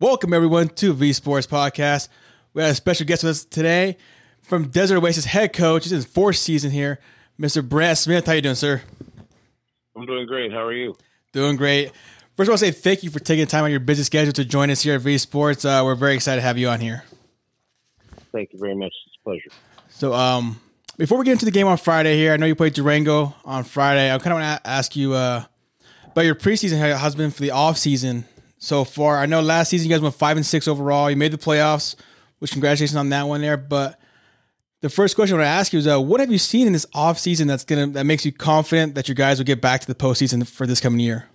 Welcome everyone to V Sports Podcast. We have a special guest with us today from Desert Oasis head coach. This is his fourth season here, Mr. Brent Smith. How you doing, sir? I'm doing great. How are you? Doing great. First, I want to say thank you for taking the time on your busy schedule to join us here at V Sports. Uh, we're very excited to have you on here. Thank you very much. It's a pleasure. So, um, before we get into the game on Friday here, I know you played Durango on Friday. I kind of want to ask you uh, about your preseason, how it been for the off season so far. I know last season you guys went five and six overall. You made the playoffs, which congratulations on that one there. But the first question I want to ask you is, uh, what have you seen in this off season that's gonna that makes you confident that your guys will get back to the postseason for this coming year?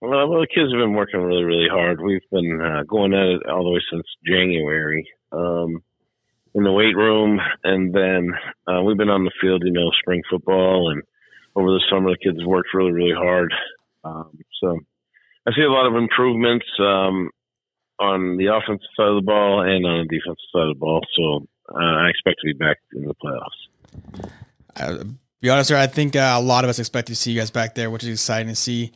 Well, well the kids have been working really, really hard. We've been uh, going at it all the way since January. Um, in the weight room, and then uh, we've been on the field, you know, spring football, and over the summer the kids worked really, really hard. Um, so I see a lot of improvements um, on the offensive side of the ball and on the defensive side of the ball. So uh, I expect to be back in the playoffs. Uh, be honest, sir, I think uh, a lot of us expect to see you guys back there, which is exciting to see.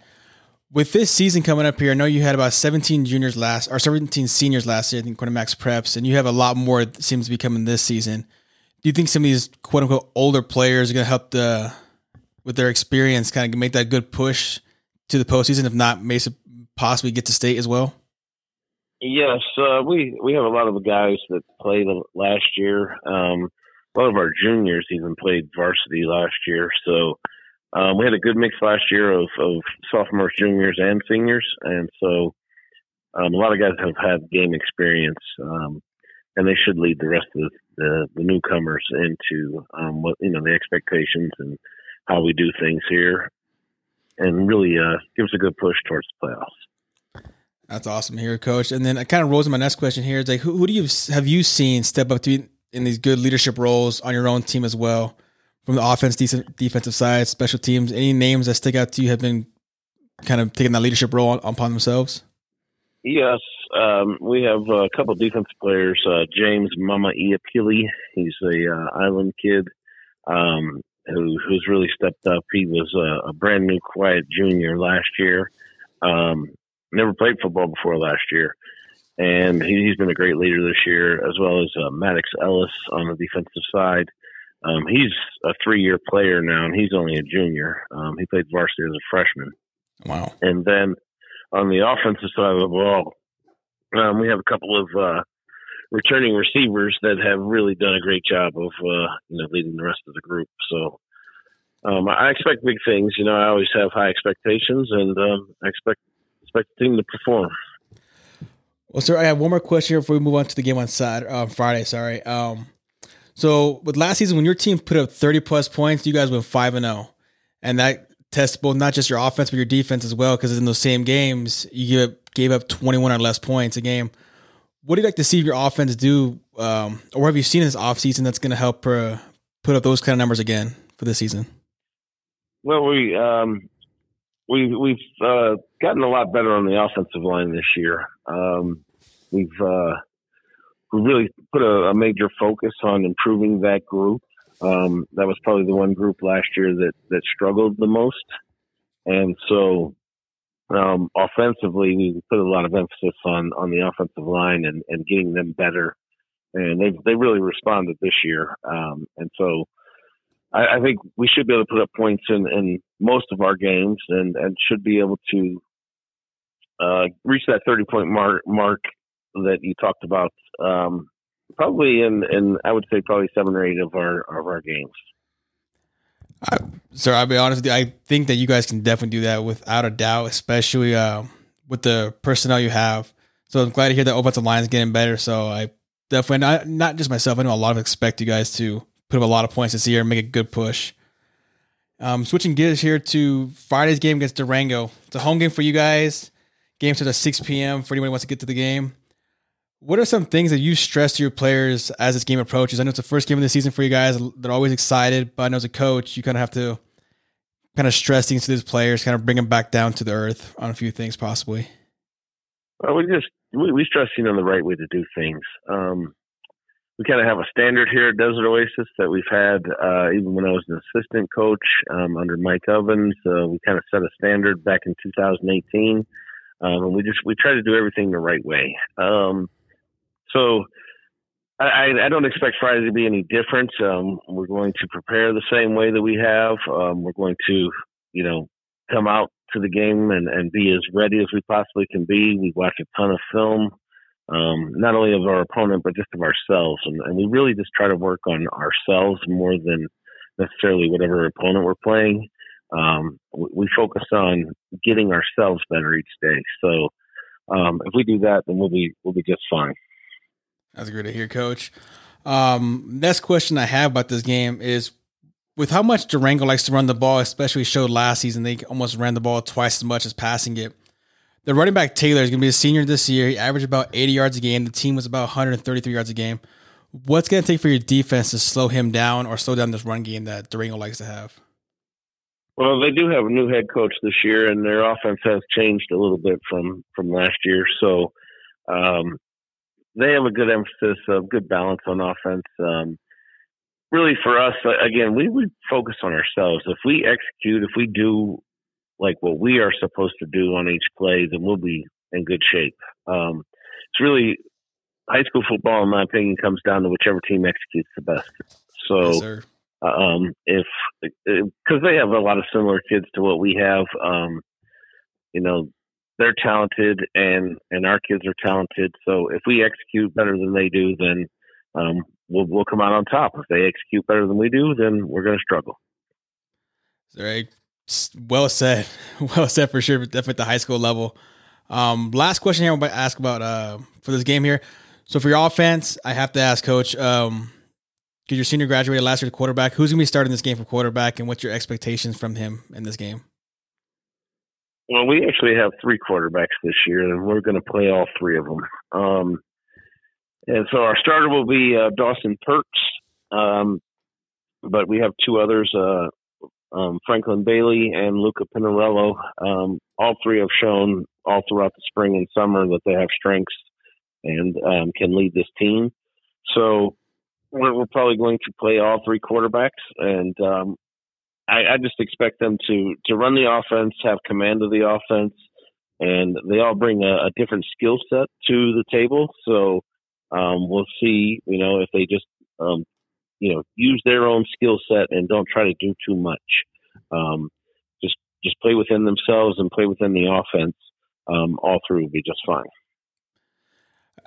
With this season coming up here, I know you had about 17 juniors last or 17 seniors last year, I think, MaxPreps, and you have a lot more that seems to be coming this season. Do you think some of these quote unquote older players are going to help the with their experience kind of make that good push to the postseason, if not, may possibly get to state as well? Yes, uh, we we have a lot of the guys that played last year. Um, a lot of our juniors even played varsity last year, so um, we had a good mix last year of, of sophomores, juniors, and seniors, and so um, a lot of guys have had game experience, um, and they should lead the rest of the, the, newcomers into um, what you know the expectations and how we do things here, and really uh, give us a good push towards the playoffs. That's awesome here, Coach. And then I kind of rolls in my next question here. It's like, who, who do you have you seen step up to be in these good leadership roles on your own team as well? from the offense, defensive side, special teams? Any names that stick out to you have been kind of taking that leadership role upon themselves? Yes, um, we have a couple defensive players. Uh, James Mama Iapili, he's a uh, island kid um, who, who's really stepped up. He was a, a brand new quiet junior last year. Um, never played football before last year. And he, has been a great leader this year, as well as uh, Maddox Ellis on the defensive side. Um, he's a three-year player now, and he's only a junior. Um, he played varsity as a freshman. Wow! And then on the offensive side of the ball, um, we have a couple of uh, returning receivers that have really done a great job of uh, you know leading the rest of the group. So um, I expect big things. You know, I always have high expectations, and um, I expect expect the team to perform. Well, sir, I have one more question before we move on to the game on Saturday, uh, Friday. Sorry. Um, so with last season, when your team put up 30 plus points, you guys went 5 and 0. And that tests both not just your offense, but your defense as well, because in those same games, you gave up 21 or less points a game. What do you like to see your offense do, um, or have you seen this offseason that's going to help uh, put up those kind of numbers again for this season? Well, we um, we we've uh, gotten a lot better on the offensive line this year. Um, we've uh, we really put a, a major focus on improving that group. Um, that was probably the one group last year that that struggled the most, and so um, offensively, we put a lot of emphasis on on the offensive line and, and getting them better, and they they really responded this year, um, and so. I, I think we should be able to put up points in, in most of our games, and, and should be able to uh, reach that 30 point mark, mark that you talked about, um, probably in, in I would say probably seven or eight of our of our games. I, sir, I'll be honest with you. I think that you guys can definitely do that without a doubt, especially uh, with the personnel you have. So I'm glad to hear that offensive line is getting better. So I definitely not, not just myself. I know a lot of expect you guys to put up a lot of points this year and make a good push. Um, switching gears here to Friday's game against Durango. It's a home game for you guys. Game starts at 6 p.m. for anyone who wants to get to the game. What are some things that you stress to your players as this game approaches? I know it's the first game of the season for you guys. They're always excited, but I know as a coach, you kind of have to kind of stress things to these players, kind of bring them back down to the earth on a few things, possibly. Well, we just we, we stress you know the right way to do things. Um, we kind of have a standard here at Desert Oasis that we've had uh, even when I was an assistant coach um, under Mike Ovens. Uh, we kind of set a standard back in 2018 um, and we just we try to do everything the right way. Um, so I, I, don't expect Friday to be any different. Um, we're going to prepare the same way that we have. Um, we're going to, you know, come out to the game and, and be as ready as we possibly can be. We watch a ton of film, um, not only of our opponent, but just of ourselves. And, and we really just try to work on ourselves more than necessarily whatever opponent we're playing. Um, we focus on getting ourselves better each day. So um, if we do that, then we'll be we'll be just fine. That's great to hear, Coach. Um, next question I have about this game is with how much Durango likes to run the ball, especially showed last season, they almost ran the ball twice as much as passing it. The running back Taylor is going to be a senior this year. He averaged about 80 yards a game. The team was about 133 yards a game. What's going to take for your defense to slow him down or slow down this run game that Durango likes to have? Well, they do have a new head coach this year, and their offense has changed a little bit from from last year. So um, they have a good emphasis, a good balance on offense. Um, really for us, again, we would focus on ourselves. If we execute, if we do like what we are supposed to do on each play, then we'll be in good shape. Um, it's really high school football, in my opinion, comes down to whichever team executes the best. So, yes, um, if because they have a lot of similar kids to what we have, um, you know, they're talented and and our kids are talented. So if we execute better than they do, then um, we'll we'll come out on top. If they execute better than we do, then we're going to struggle. Very well said. Well said for sure. Definitely at the high school level. Um, last question here. I'm going to ask about uh, for this game here. So for your offense, I have to ask, Coach. Um, because your senior graduated last year to quarterback. Who's going to be starting this game for quarterback, and what's your expectations from him in this game? Well, we actually have three quarterbacks this year, and we're going to play all three of them. Um, and so our starter will be uh, Dawson Perks, um, but we have two others, uh, um, Franklin Bailey and Luca Pinarello. Um, all three have shown all throughout the spring and summer that they have strengths and um, can lead this team. So we're, we're, probably going to play all three quarterbacks, and um, I, I, just expect them to to run the offense, have command of the offense, and they all bring a, a different skill set to the table. So um, we'll see, you know, if they just, um, you know, use their own skill set and don't try to do too much. Um, just just play within themselves and play within the offense. Um, all through will be just fine.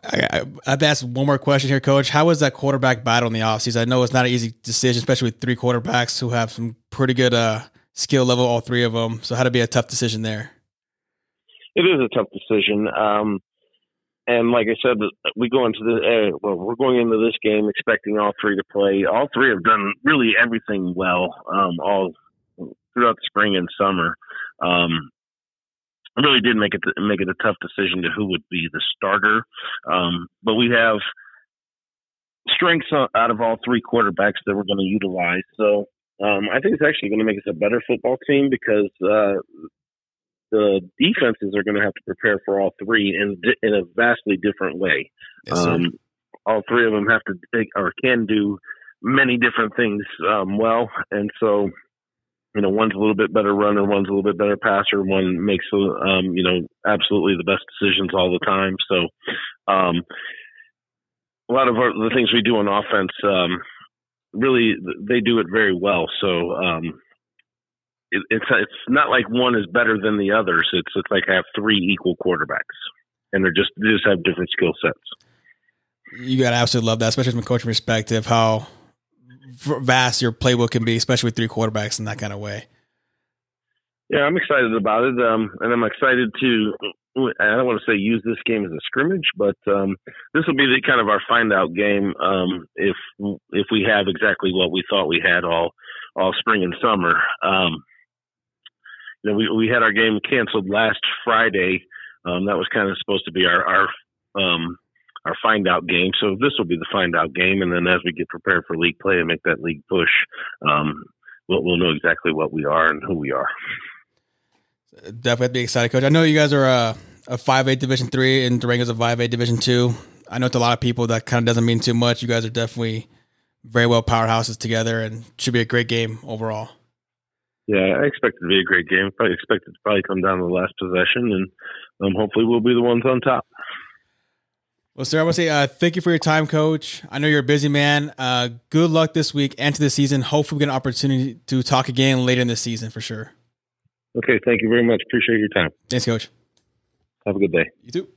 I, I, have to ask one more question here, Coach. How was that quarterback battle in the offseason? I know it's not an easy decision, especially with three quarterbacks who have some pretty good uh, skill level, all three of them. So, how to be a tough decision there? It is a tough decision. Um, and like I said, we go into the uh, well, we're going into this game expecting all three to play. All three have done really everything well, um, all throughout the spring and summer. Um, really did make it make it a tough decision to who would be the starter. Um, but we have strengths out of all three quarterbacks that we're going to utilize. So um, I think it's actually going to make us a better football team because uh, the defenses are going to have to prepare for all three in in a vastly different way. Yes, um, all three of them have to take or can do many different things um, well, and so you know one's a little bit better runner, one's a little bit better passer, one makes um, you know absolutely the best decisions all the time. So um, a lot of our, the things we do on offense um, really they do it very well. So um, it, it's it's not like one is better than the others. It's it's like I have three equal quarterbacks, and they're just they just have different skill sets. You gotta absolutely love that, especially from a coaching perspective, how vast your playbook can be, especially with three quarterbacks in that kind of way. Yeah, I'm excited about it, um, and I'm excited to. I don't want to say use this game as a scrimmage, but um, this will be the kind of our find out game um, if if we have exactly what we thought we had all all spring and summer. Um, you know, we we had our game canceled last Friday. Um, that was kind of supposed to be our our um, our find out game. So this will be the find out game, and then as we get prepared for league play and make that league push, um, we'll, we'll know exactly what we are and who we are. Definitely be excited, coach. I know you guys are a, a 5A Division three, and Durango's a 5A Division two. I know to a lot of people that kind of doesn't mean too much. You guys are definitely very well powerhouses together, and should be a great game overall. Yeah, I expect it to be a great game. Probably expect it to probably come down to the last possession, and um, hopefully we'll be the ones on top. Well, sir, I want to say uh, thank you for your time, Coach. I know you're a busy man. Uh, good luck this week and to the season. Hopefully, we get an opportunity to talk again later in the season for sure. Okay, thank you very much. Appreciate your time. Thanks, Coach. Have a good day. You too.